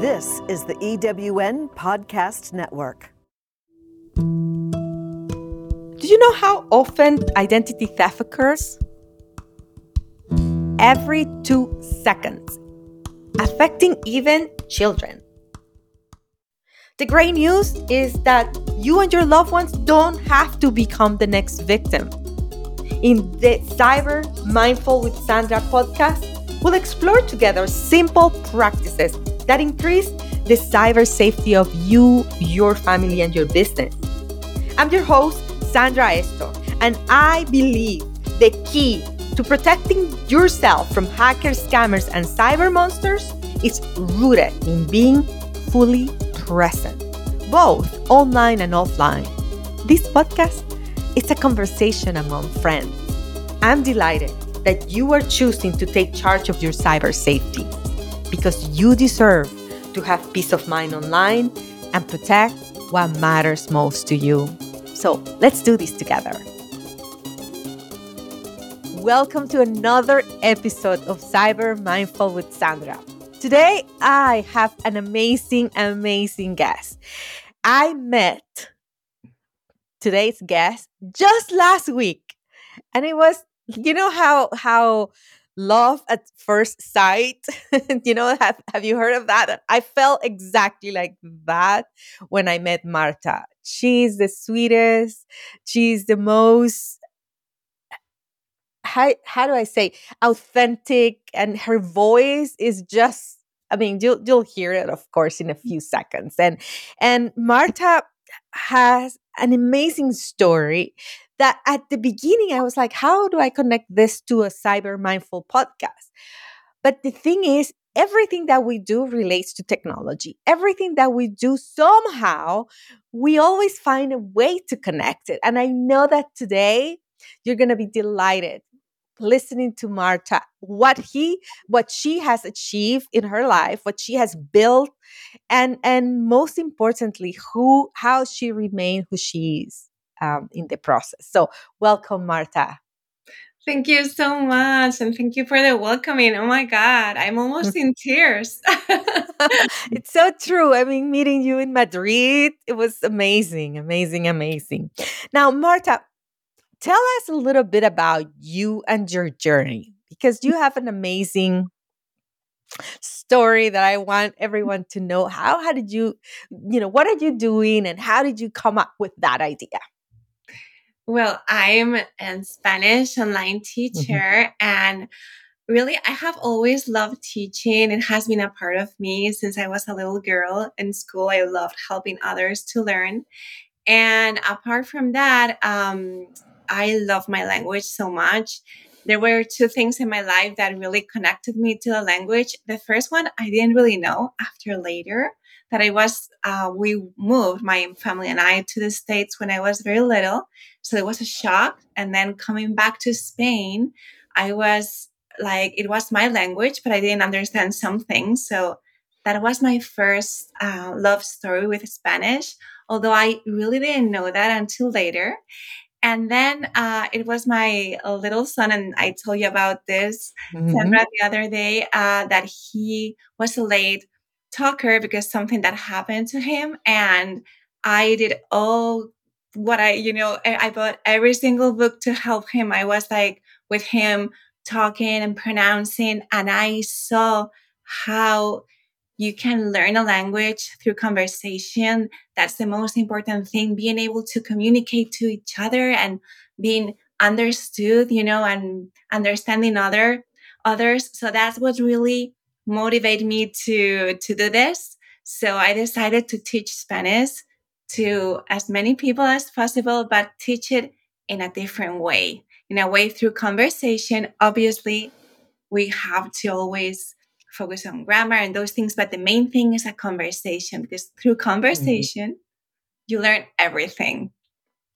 This is the EWN Podcast Network. Do you know how often identity theft occurs? Every two seconds, affecting even children. The great news is that you and your loved ones don't have to become the next victim. In the Cyber Mindful with Sandra podcast, we'll explore together simple practices that increase the cyber safety of you, your family, and your business. I'm your host, Sandra Estok, and I believe the key to protecting yourself from hackers, scammers, and cyber monsters is rooted in being fully present, both online and offline. This podcast is a conversation among friends. I'm delighted that you are choosing to take charge of your cyber safety because you deserve to have peace of mind online and protect what matters most to you. So let's do this together. Welcome to another episode of Cyber Mindful with Sandra. Today, I have an amazing, amazing guest. I met today's guest just last week, and it was, you know, how how love at first sight. you know, have, have you heard of that? I felt exactly like that when I met Marta. She's the sweetest, she's the most how, how do I say authentic and her voice is just I mean you'll you'll hear it of course in a mm. few seconds and and Marta has an amazing story that at the beginning I was like, how do I connect this to a cyber mindful podcast? But the thing is, everything that we do relates to technology. Everything that we do, somehow, we always find a way to connect it. And I know that today you're going to be delighted listening to Marta, what he, what she has achieved in her life, what she has built, and and most importantly, who, how she remained who she is um, in the process. So, welcome, Marta. Thank you so much. And thank you for the welcoming. Oh my God, I'm almost in tears. it's so true. I mean, meeting you in Madrid, it was amazing, amazing, amazing. Now, Marta, tell us a little bit about you and your journey because you have an amazing story that I want everyone to know. How how did you, you know, what are you doing and how did you come up with that idea? Well, I'm a Spanish online mm-hmm. teacher mm-hmm. and really I have always loved teaching. It has been a part of me since I was a little girl in school. I loved helping others to learn. And apart from that, um, I love my language so much. There were two things in my life that really connected me to the language. The first one I didn't really know after later that I was, uh, we moved, my family and I, to the States when I was very little. So it was a shock. And then coming back to Spain, I was like, it was my language, but I didn't understand some things. So that was my first uh, love story with Spanish, although I really didn't know that until later. And then uh, it was my little son, and I told you about this, mm-hmm. Sandra, the other day, uh, that he was late talker because something that happened to him and I did all what I, you know, I bought every single book to help him. I was like with him talking and pronouncing, and I saw how you can learn a language through conversation. That's the most important thing, being able to communicate to each other and being understood, you know, and understanding other others. So that's what really motivate me to to do this. So I decided to teach Spanish to as many people as possible, but teach it in a different way, in a way through conversation. Obviously, we have to always focus on grammar and those things, but the main thing is a conversation because through mm-hmm. conversation, mm-hmm. you learn everything.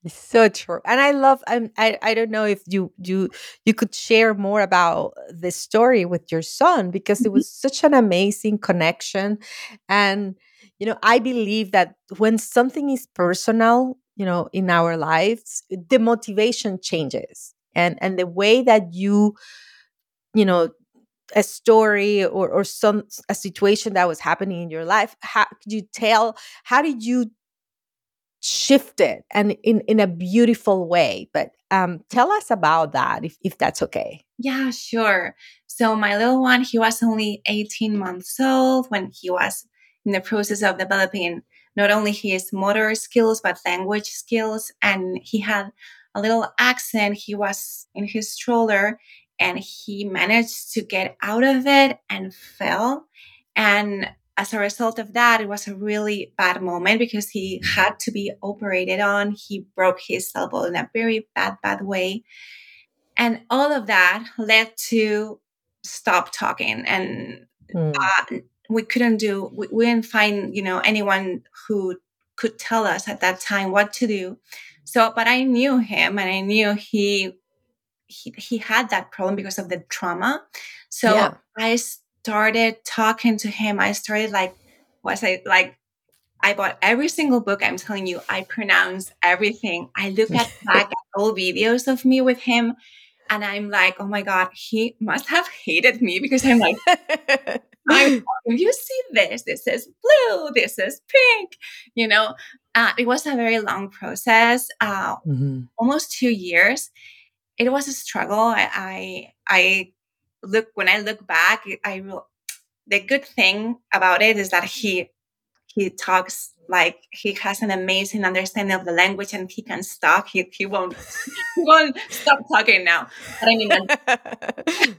So true. And I love I'm, I I don't know if you you you could share more about this story with your son because it mm-hmm. was such an amazing connection and you know I believe that when something is personal, you know, in our lives, the motivation changes. And and the way that you you know a story or, or some a situation that was happening in your life how could you tell how did you shift it and in in a beautiful way but um tell us about that if, if that's okay. Yeah sure. So my little one he was only 18 months old when he was in the process of developing not only his motor skills but language skills and he had a little accent he was in his stroller and he managed to get out of it and fell. And as a result of that, it was a really bad moment because he had to be operated on. He broke his elbow in a very bad, bad way. And all of that led to stop talking. And mm. uh, we couldn't do, we, we didn't find, you know, anyone who could tell us at that time what to do. So, but I knew him and I knew he he, he had that problem because of the trauma. So yeah. I started talking to him. I started like, was I like, I bought every single book. I'm telling you, I pronounce everything. I look at back at old videos of me with him, and I'm like, oh my god, he must have hated me because I'm like, I'm, you see this? This is blue. This is pink. You know, uh, it was a very long process, uh, mm-hmm. almost two years it was a struggle. I, I, I look when I look back, I will. The good thing about it is that he he talks like he has an amazing understanding of the language and he can stop. He he won't he won't stop talking now. But I mean,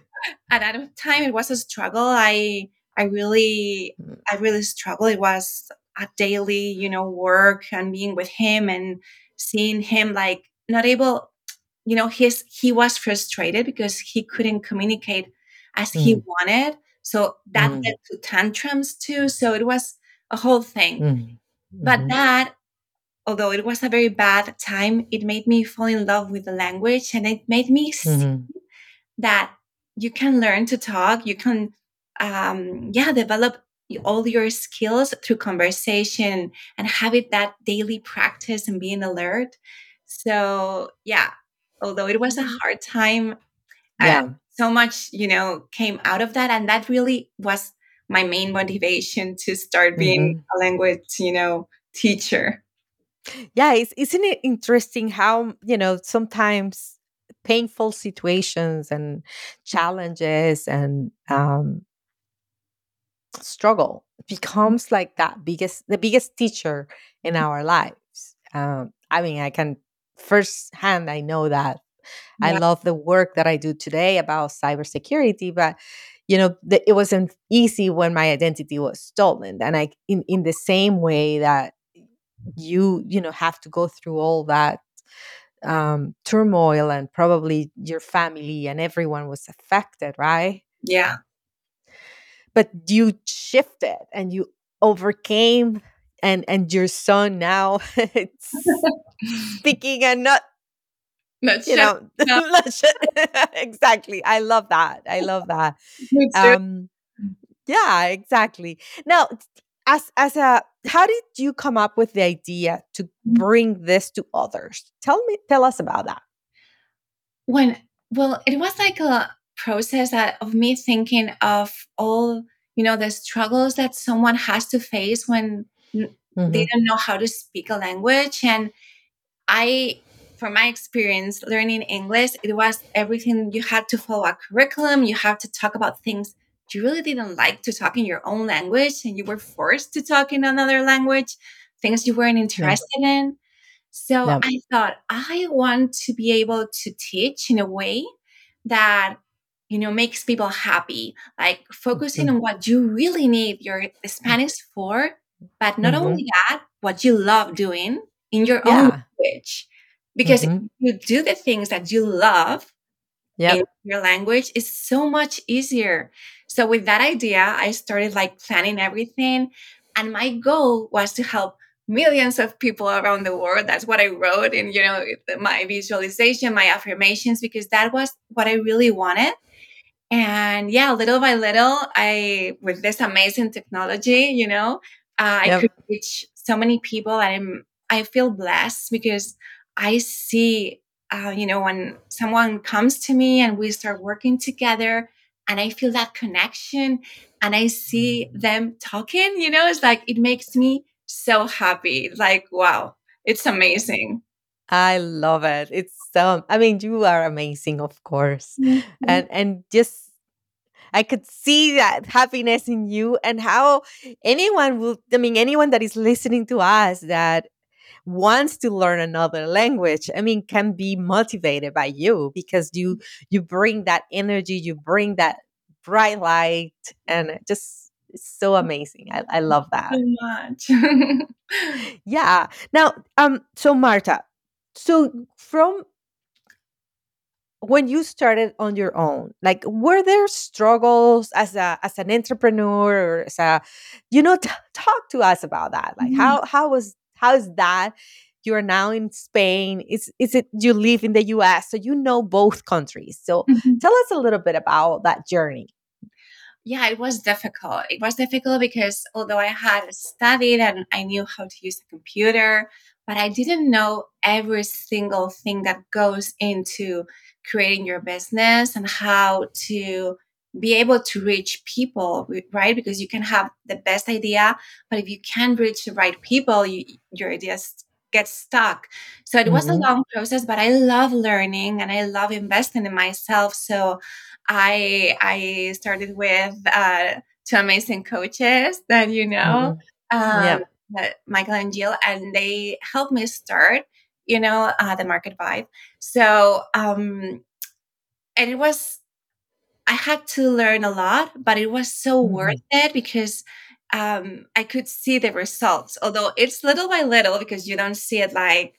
at that time it was a struggle. I I really. I really struggled. It was a daily, you know, work and being with him and seeing him like not able you know his he was frustrated because he couldn't communicate as mm. he wanted so that mm. led to tantrums too so it was a whole thing mm. mm-hmm. but that although it was a very bad time it made me fall in love with the language and it made me mm-hmm. see that you can learn to talk you can um yeah develop all your skills through conversation and have it that daily practice and being alert so yeah although it was a mm-hmm. hard time yeah so much you know came out of that and that really was my main motivation to start being mm-hmm. a language you know teacher yeah it's, isn't it interesting how you know sometimes painful situations and challenges and um, struggle becomes like that biggest the biggest teacher in our lives um, i mean i can firsthand, I know that. Yeah. I love the work that I do today about cybersecurity, but you know, the, it wasn't easy when my identity was stolen. And I, in, in the same way that you, you know, have to go through all that um, turmoil and probably your family and everyone was affected, right? Yeah. But you shifted and you overcame and and your son now it's speaking and not not you know no. exactly i love that i love that. Um yeah exactly. Now as as a how did you come up with the idea to mm-hmm. bring this to others? Tell me tell us about that. When well it was like a process that, of me thinking of all you know the struggles that someone has to face when mm-hmm. they don't know how to speak a language. And i from my experience learning english it was everything. You had to follow a curriculum. You have to talk about things you really didn't like to talk in your own language and you were forced to talk in another language things you weren't interested in. So i thought i want to be able to teach in a way that you know makes people happy. Like focusing mm-hmm. on what you really need your spanish for but not mm-hmm. only that, what you love doing in your yeah. own language. Because mm-hmm. you do the things that you love yep. in your language, it's so much easier. So with that idea, I started like planning everything. And my goal was to help millions of people around the world. That's what I wrote in, you know, my visualization, my affirmations, because that was what I really wanted. And yeah, little by little, I, with this amazing technology, you know, uh, yep. I could reach so many people, and I'm I feel blessed because I see, uh, you know, when someone comes to me and we start working together, and I feel that connection and I see them talking, you know, it's like it makes me so happy. Like, wow, it's amazing. I love it. It's so I mean, you are amazing, of course. Mm-hmm. And and just I could see that happiness in you and how anyone will I mean anyone that is listening to us that wants to learn another language i mean can be motivated by you because you you bring that energy you bring that bright light and just it's so amazing. I, I love that. So much. yeah. Now um so marta so from when you started on your own like were there struggles as a as an entrepreneur or as a you know t- talk to us about that like Mhm. how how was how's that you are now in spain is is it you live in the us so you know both countries so Mhm. tell us a little bit about that journey yeah, it was difficult. It was difficult because although I had studied and I knew how to use a computer, but I didn't know every single thing that goes into creating your business and how to be able to reach people, right? Because you can have the best idea, but if you can't reach the right people, you, your ideas get stuck. So it was a Mhm. long process, but I love learning and I love investing in myself. So I I started with uh, two amazing coaches that you know, Mhm. Um, that Michael and Jill, and they helped me start, you know, uh, the Market Vibe. So, um, and it was I had to learn a lot, but it was so worth it because um, I could see the results. Although it's little by little because you don't see it like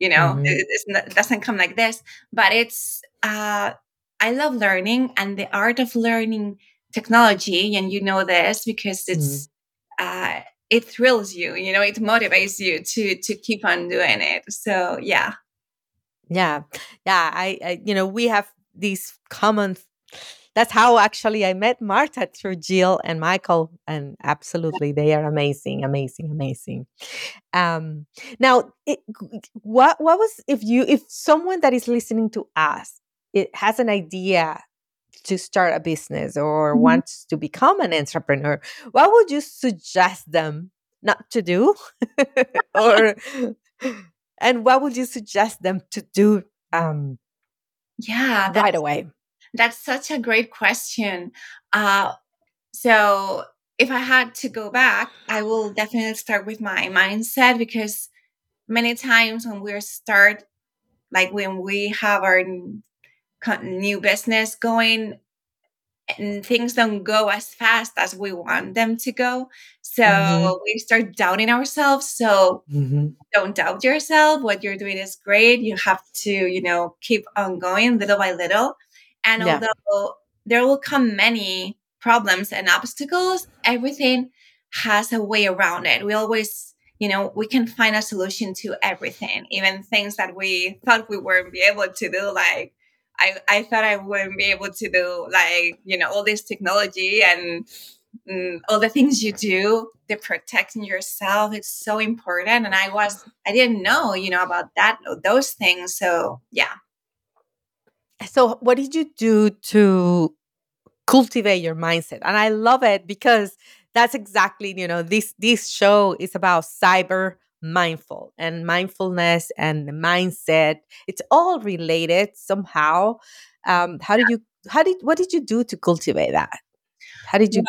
you know Mhm. it, not, it doesn't come like this but it's uh i love learning and the art of learning technology and you know this because it's uh it thrills you you know it motivates you to to keep on doing it so yeah Yeah, yeah. I, I, you know, we have these common. That's how actually I met Marta through Jill and Michael, and absolutely, they are amazing, amazing, amazing. Um, now, it, what what was if you if someone that is listening to us it has an idea to start a business or Mhm. wants to become an entrepreneur, what would you suggest them not to do, or and what would you suggest them to do um, yeah right away? that's such a great question uh so if i had to go back i will definitely start with my mindset because many times when we start like when we have our new business going and things don't go as fast as we want them to go so Mhm. we start doubting ourselves so Mhm. don't doubt yourself what you're doing is great you have to you know keep on going little by little and Yeah. although there will come many problems and obstacles everything has a way around it we always you know we can find a solution to everything even things that we thought we wouldn't be able to do like I, I thought I wouldn't be able to do like you know all this technology and mm, all the things you do the protecting yourself it's so important. And i was i didn't know you know about that those things. So yeah. So, what did you do to cultivate your mindset? And I love it because that's exactly you know this this show is about cyber mindful and mindfulness and the mindset. It's all related somehow. Um, how did you? How did? What did you do to cultivate that? How did you?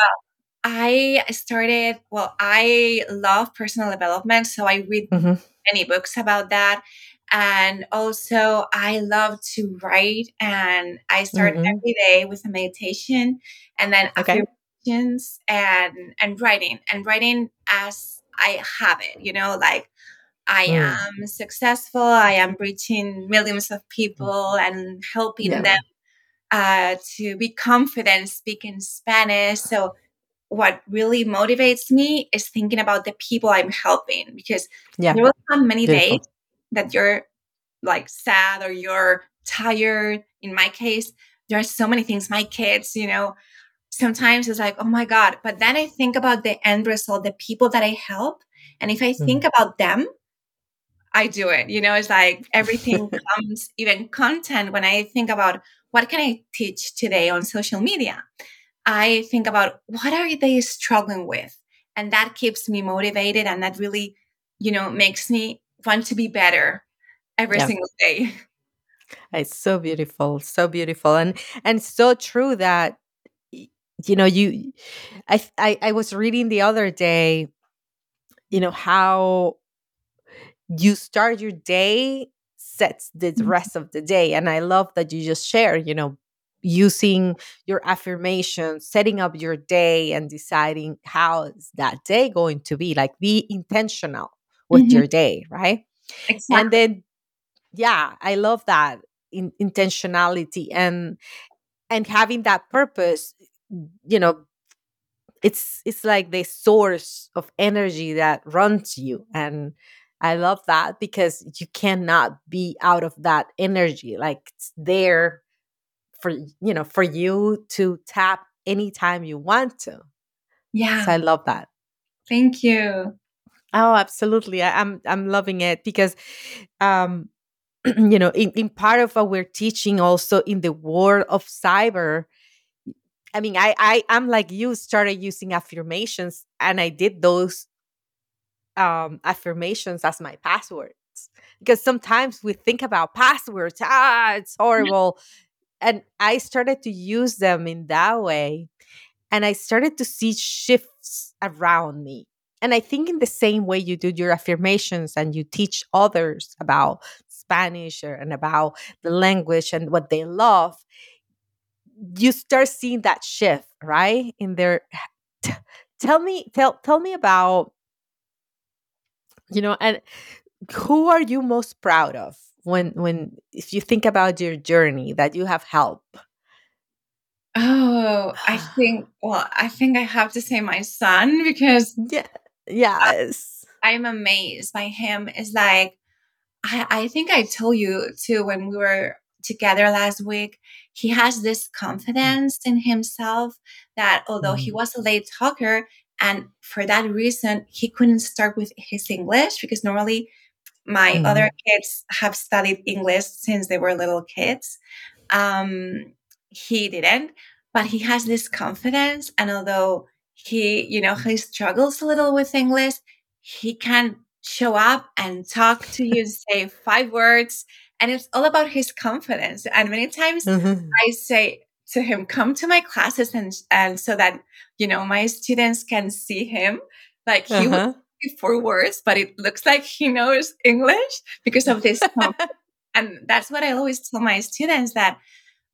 i started well i love personal development so i read Mhm. many books about that and also i love to write and i start Mhm. every day with a meditation and then Okay. affirmations and and writing and writing as i have it you know like i Mm. am successful i am reaching millions of people and helping Yeah. them uh, to be confident speaking spanish so what really motivates me is thinking about the people i'm helping because Yeah. there will come many Beautiful. days that you're like sad or you're tired. In my case, there are so many things. My kids, you know, sometimes it's like, oh my God. But then I think about the end result, the people that I help. And if I mm-hmm. think about them, I do it. You know, it's like everything comes, even content, when I think about what can I teach today on social media? I think about what are they struggling with? And that keeps me motivated and that really, you know, makes me want to be better every yeah. single day. It's so beautiful, so beautiful, and and so true that you know you. I I, I was reading the other day, you know how you start your day sets the mm-hmm. rest of the day, and I love that you just share, you know, using your affirmations, setting up your day, and deciding how is that day going to be. Like, be intentional with mm-hmm. your day, right? Exactly. And then yeah i love that in, intentionality and and having that purpose you know it's it's like the source of energy that runs you. And i love that because you cannot be out of that energy. Like it's there for you know for you to tap anytime you want to. Yeah. So i love that. Thank you. Oh absolutely. I, i'm i'm loving it because um you know, in, in part of what we're teaching also in the world of cyber, I mean, I, I I'm like you started using affirmations and I did those um affirmations as my passwords. Because sometimes we think about passwords, ah, it's horrible. And I started to use them in that way. And I started to see shifts around me. And I think in the same way you do your affirmations and you teach others about Spanish or, and about the language and what they love, you start seeing that shift, right? In their t- tell me tell tell me about you know and who are you most proud of when when if you think about your journey that you have helped oh i think well i think i have to say my son because yeah yes I, i'm amazed by him is like I, I think I told you too when we were together last week. He has this confidence in himself that although he mm. was a late talker, and for that reason, he couldn't start with his English because normally my mm. other kids have studied English since they were little kids. Um, he didn't, but he has this confidence. And although he, you know, he struggles a little with English, he can show up and talk to you, say five words. And it's all about his confidence. And many times mm-hmm. I say to him, come to my classes and, and so that, you know, my students can see him. Like he uh-huh. would four words, but it looks like he knows English because of this. and that's what I always tell my students that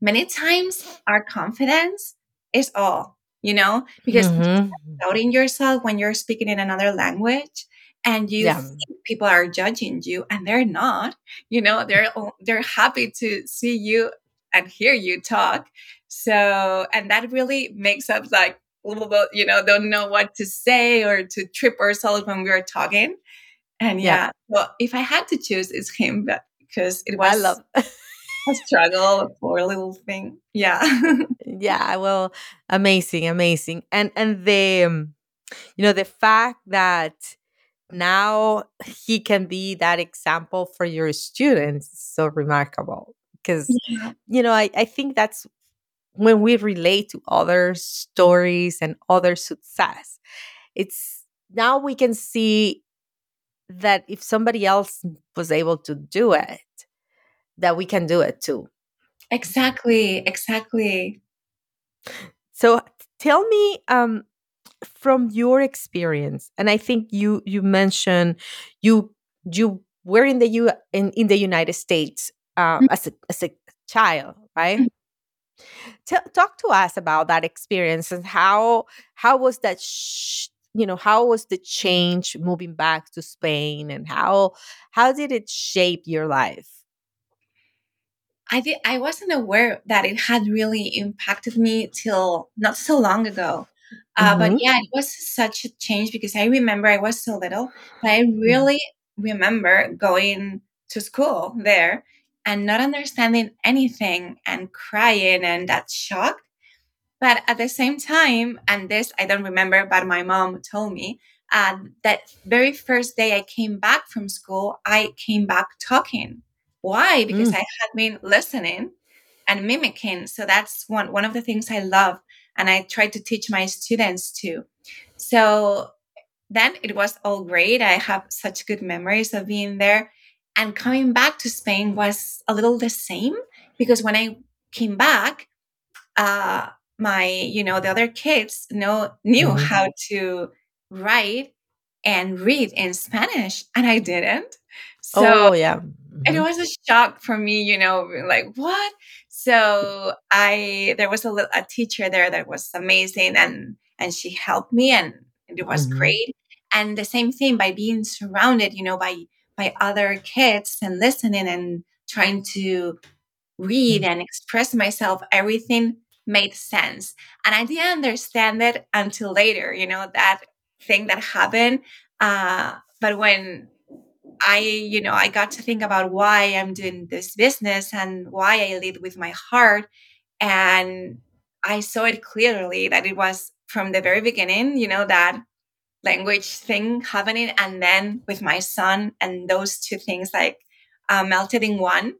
many times our confidence is all, you know, because mm-hmm. doubting yourself when you're speaking in another language and you yeah. people are judging you and they're not you know they're they're happy to see you and hear you talk. So and that really makes us like a little bit you know don't know what to say or to trip ourselves when we are talking. And yeah, yeah well if i had to choose it's him but because it was I love a struggle for a little thing. Yeah. Yeah well amazing amazing. And and the um, you know the fact that now he can be that example for your students so remarkable because yeah. you know I, I think that's when we relate to other stories and other success it's now we can see that if somebody else was able to do it that we can do it too exactly exactly so tell me um from your experience and i think you you mentioned you you were in the u in, in the united states uh, mm-hmm. as a as a child right mm-hmm. talk to us about that experience and how how was that sh- you know how was the change moving back to spain and how how did it shape your life I did, I wasn't aware that it had really impacted me till not so long ago. Uh, mm-hmm. But yeah, it was such a change because I remember I was so little, but I mm-hmm. really remember going to school there and not understanding anything and crying and that shock. But at the same time, and this I don't remember, but my mom told me uh, that very first day I came back from school, I came back talking. Why? Because mm. I had been listening and mimicking. So that's one one of the things I love, and I tried to teach my students too. So then it was all great. I have such good memories of being there. And coming back to Spain was a little the same because when I came back, uh, my, you know, the other kids know knew mm-hmm. how to write and read in Spanish, and I didn't. So oh, yeah. Mm-hmm. it was a shock for me, you know, like what? So I there was a, a teacher there that was amazing, and and she helped me, and it was mm-hmm. great. And the same thing by being surrounded, you know, by by other kids and listening and trying to read mm-hmm. and express myself, everything made sense. And I didn't understand it until later, you know, that thing that happened. Uh, but when I, you know, I got to think about why I'm doing this business and why I lead with my heart. And I saw it clearly that it was from the very beginning, you know, that language thing happening. And then with my son and those two things like uh, melted in one.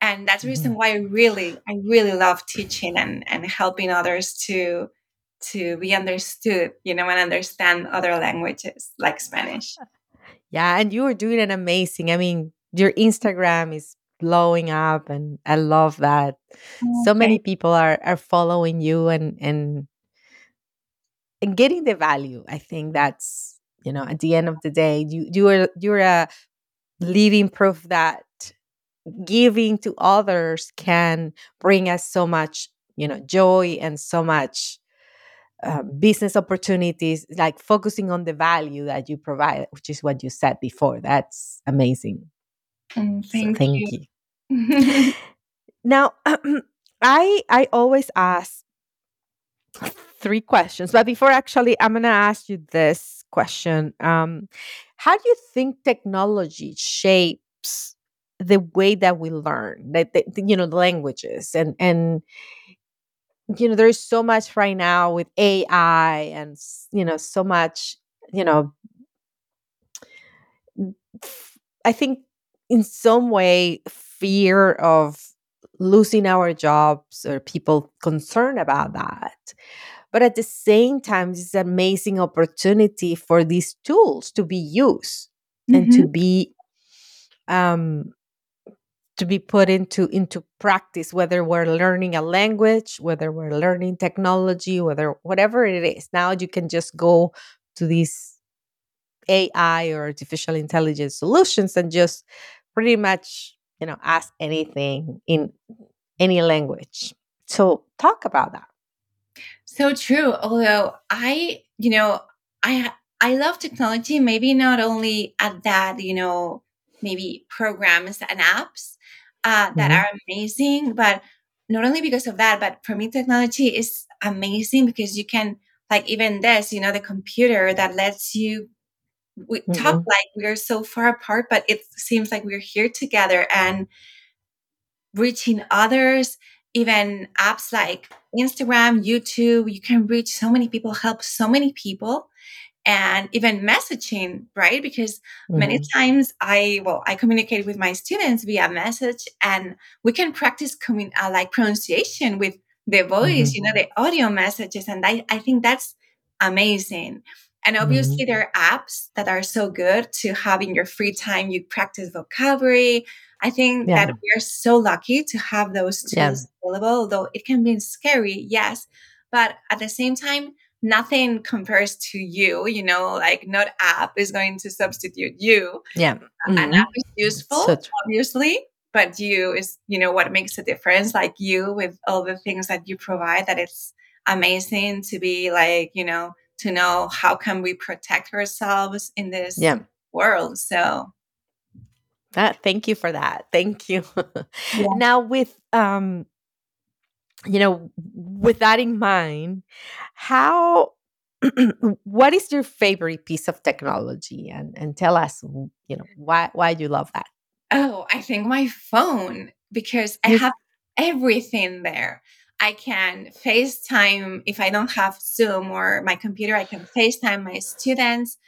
And that's the reason mm-hmm. why I really, I really love teaching and, and helping others to to be understood, you know, and understand other languages like Spanish. Yeah, and you are doing an amazing. I mean, your Instagram is blowing up and I love that. Okay. So many people are are following you and and and getting the value. I think that's, you know, at the end of the day, you you are you're a uh, living proof that giving to others can bring us so much, you know, joy and so much uh, business opportunities, like focusing on the value that you provide, which is what you said before. That's amazing. Mm, thank, so thank you. you. now, I I always ask three questions, but before actually, I'm gonna ask you this question: um, How do you think technology shapes the way that we learn, that you know, the languages and and you know there's so much right now with ai and you know so much you know i think in some way fear of losing our jobs or people concerned about that but at the same time it's an amazing opportunity for these tools to be used mm-hmm. and to mm-hmm. be um to be put into into practice whether we're learning a language whether we're learning technology whether whatever it is. Now you can just go to these ai or artificial intelligence solutions and just pretty much you know ask anything in any language. So talk about that. So true. Although i you know i i love technology maybe not only at that you know maybe programs and apps uh, that mm-hmm. are amazing. But not only because of that, but for me, technology is amazing because you can, like, even this, you know, the computer that lets you we mm-hmm. talk like we're so far apart, but it seems like we're here together and reaching others. Even apps like Instagram, YouTube, you can reach so many people, help so many people and even messaging right because mm-hmm. many times i well i communicate with my students via message and we can practice commun- uh, like pronunciation with the voice mm-hmm. you know the audio messages and I, I think that's amazing and obviously mm-hmm. there are apps that are so good to have in your free time you practice vocabulary i think yeah. that we're so lucky to have those tools yeah. available although it can be scary yes but at the same time nothing compares to you you know like not app is going to substitute you yeah mm-hmm. an app is useful so obviously but you is you know what makes a difference like you with all the things that you provide that it's amazing to be like you know to know how can we protect ourselves in this yeah. world so that thank you for that thank you yeah. now with um you know, with that in mind, how what is your favorite piece of technology? And and tell us you know why why you love that. Oh i think my phone because i have everything there. I can facetime if i don't have zoom or my computer i can facetime my students.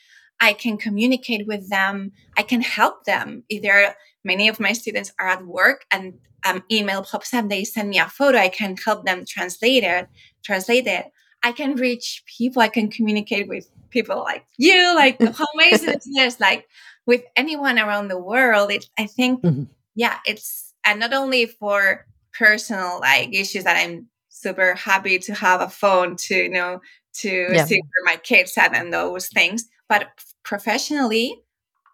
I can communicate with them. I can help them if they're many of my students are at work and um, email pops up, they send me a photo, I can help them translate it, translate it. I can reach people, I can communicate with people like you, like how amazing is this? Like with anyone around the world. It, I think, mm-hmm. yeah, it's and not only for personal like issues that I'm super happy to have a phone to you know to yeah. see where my kids at and those things, but professionally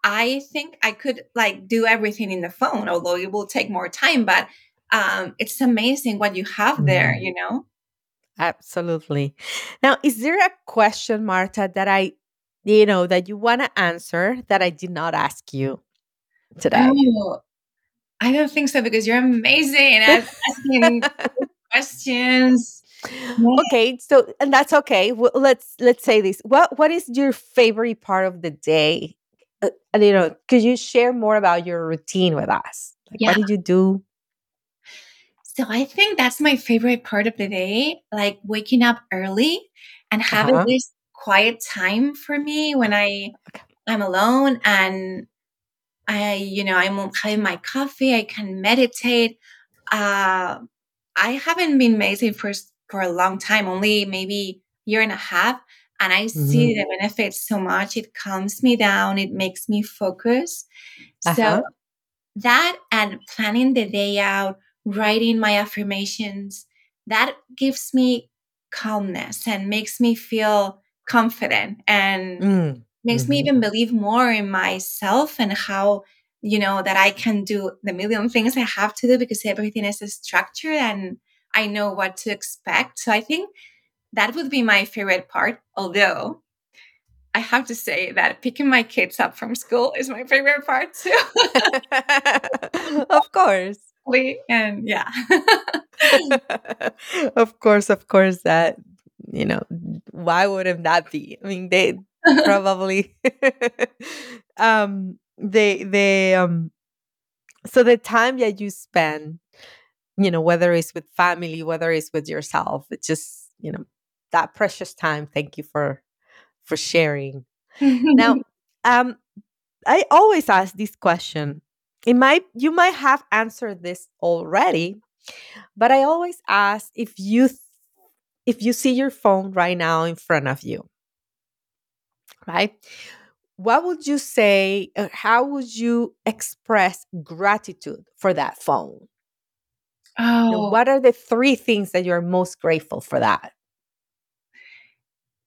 I think I could like do everything in the phone, although it will take more time. But um, it's amazing what you have there, mm-hmm. you know? Absolutely. Now, is there a question, Marta, that I, you know, that you want to answer that I did not ask you today? Oh, I don't think so because you're amazing at asking questions. Okay, so and that's okay. Well, let's let's say this. What what is your favorite part of the day uh, you know, could you share more about your routine with us? Like, yeah. what did you do? So I think that's my favorite part of the day, like waking up early and having uh-huh. this quiet time for me when I okay. I'm alone and I, you know, I'm having my coffee. I can meditate. Uh, I haven't been meditating for for a long time, only maybe year and a half and I mm-hmm. see the benefits so much. It calms me down, it makes me focus. Uh-huh. So that and planning the day out, writing my affirmations, that gives me calmness and makes me feel confident and mm. makes mm-hmm. me even believe more in myself and how you know that I can do the million things I have to do because everything is structured and I know what to expect. So I think that would be my favorite part. Although I have to say that picking my kids up from school is my favorite part too. of course. And yeah. of course, of course, that, you know, why wouldn't that be? I mean, they probably, um, they, they, um, so the time that you spend, you know, whether it's with family, whether it's with yourself, it's just, you know, that precious time. Thank you for for sharing. now, um, I always ask this question. It might you might have answered this already, but I always ask if you th- if you see your phone right now in front of you, right? What would you say? how would you express gratitude for that phone? Oh, what are the three things that you're most grateful for that?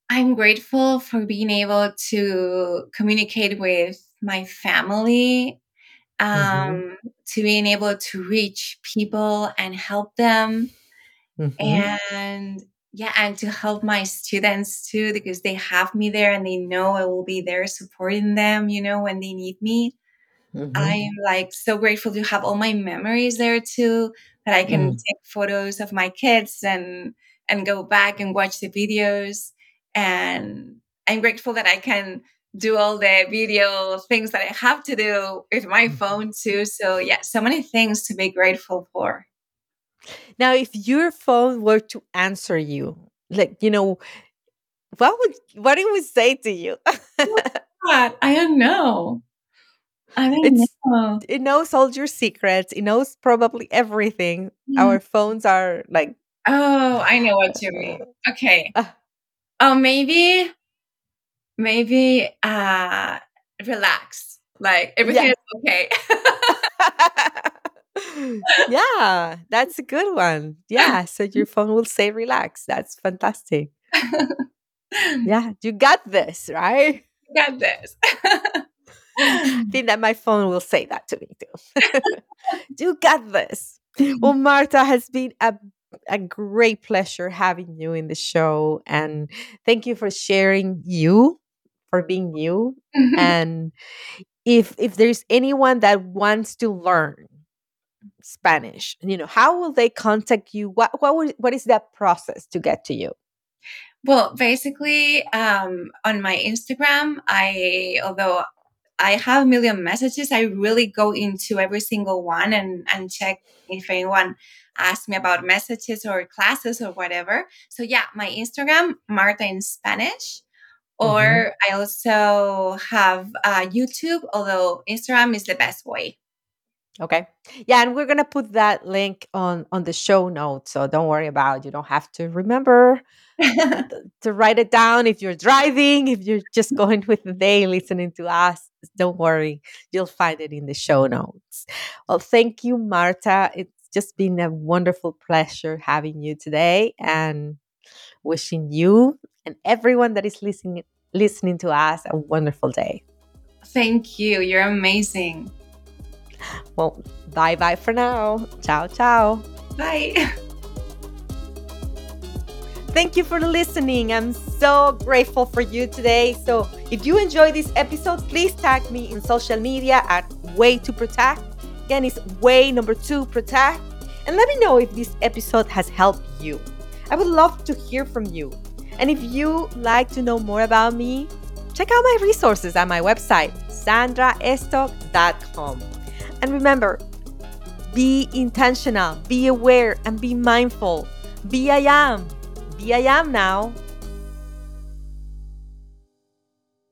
I'm grateful for being able to communicate with my family, um, mm-hmm. to being able to reach people and help them. Mm-hmm. And yeah, and to help my students too, because they have me there and they know I will be there supporting them, you know, when they need me. Mm-hmm. I'm like so grateful to have all my memories there too, that I can mm. take photos of my kids and and go back and watch the videos and I'm grateful that I can do all the video things that I have to do with my mm-hmm. phone too. So yeah, so many things to be grateful for. Now, if your phone were to answer you, like you know, what would what it would say to you? I don't know. I don't it's, know. It knows all your secrets. It knows probably everything. Mm. Our phones are like. Oh, I know what you mean. Okay. Oh, maybe, maybe uh relax. Like everything yeah. is okay. yeah, that's a good one. Yeah, so your phone will say relax. That's fantastic. yeah, you got this, right? you got this. I think that my phone will say that to me too. you got this. Well, Marta has been a a great pleasure having you in the show. And thank you for sharing you, for being you. And if if there's anyone that wants to learn Spanish, you know, how will they contact you? What what what is that process to get to you? Well, basically, um, on my Instagram, I although I have a million messages, I really go into every single one and and check if anyone ask me about messages or classes or whatever. So yeah, my Instagram, Marta in Spanish. Or mm-hmm. I also have uh, YouTube, although Instagram is the best way. Okay. Yeah, and we're gonna put that link on on the show notes, so don't worry about. It. You don't have to remember to write it down if you're driving, if you're just going with the day listening to us. Don't worry, you'll find it in the show notes. Well, thank you, Marta. It's just been a wonderful pleasure having you today, and wishing you and everyone that is listening listening to us a wonderful day. Thank you. You're amazing. Well, bye bye for now. Ciao, ciao. Bye. Thank you for listening. I'm so grateful for you today. So, if you enjoy this episode, please tag me in social media at Way to Protect. Again, it's Way number two Protect. And let me know if this episode has helped you. I would love to hear from you. And if you like to know more about me, check out my resources at my website, sandraestok.com. And remember, be intentional, be aware, and be mindful. Be I am. Be I am now.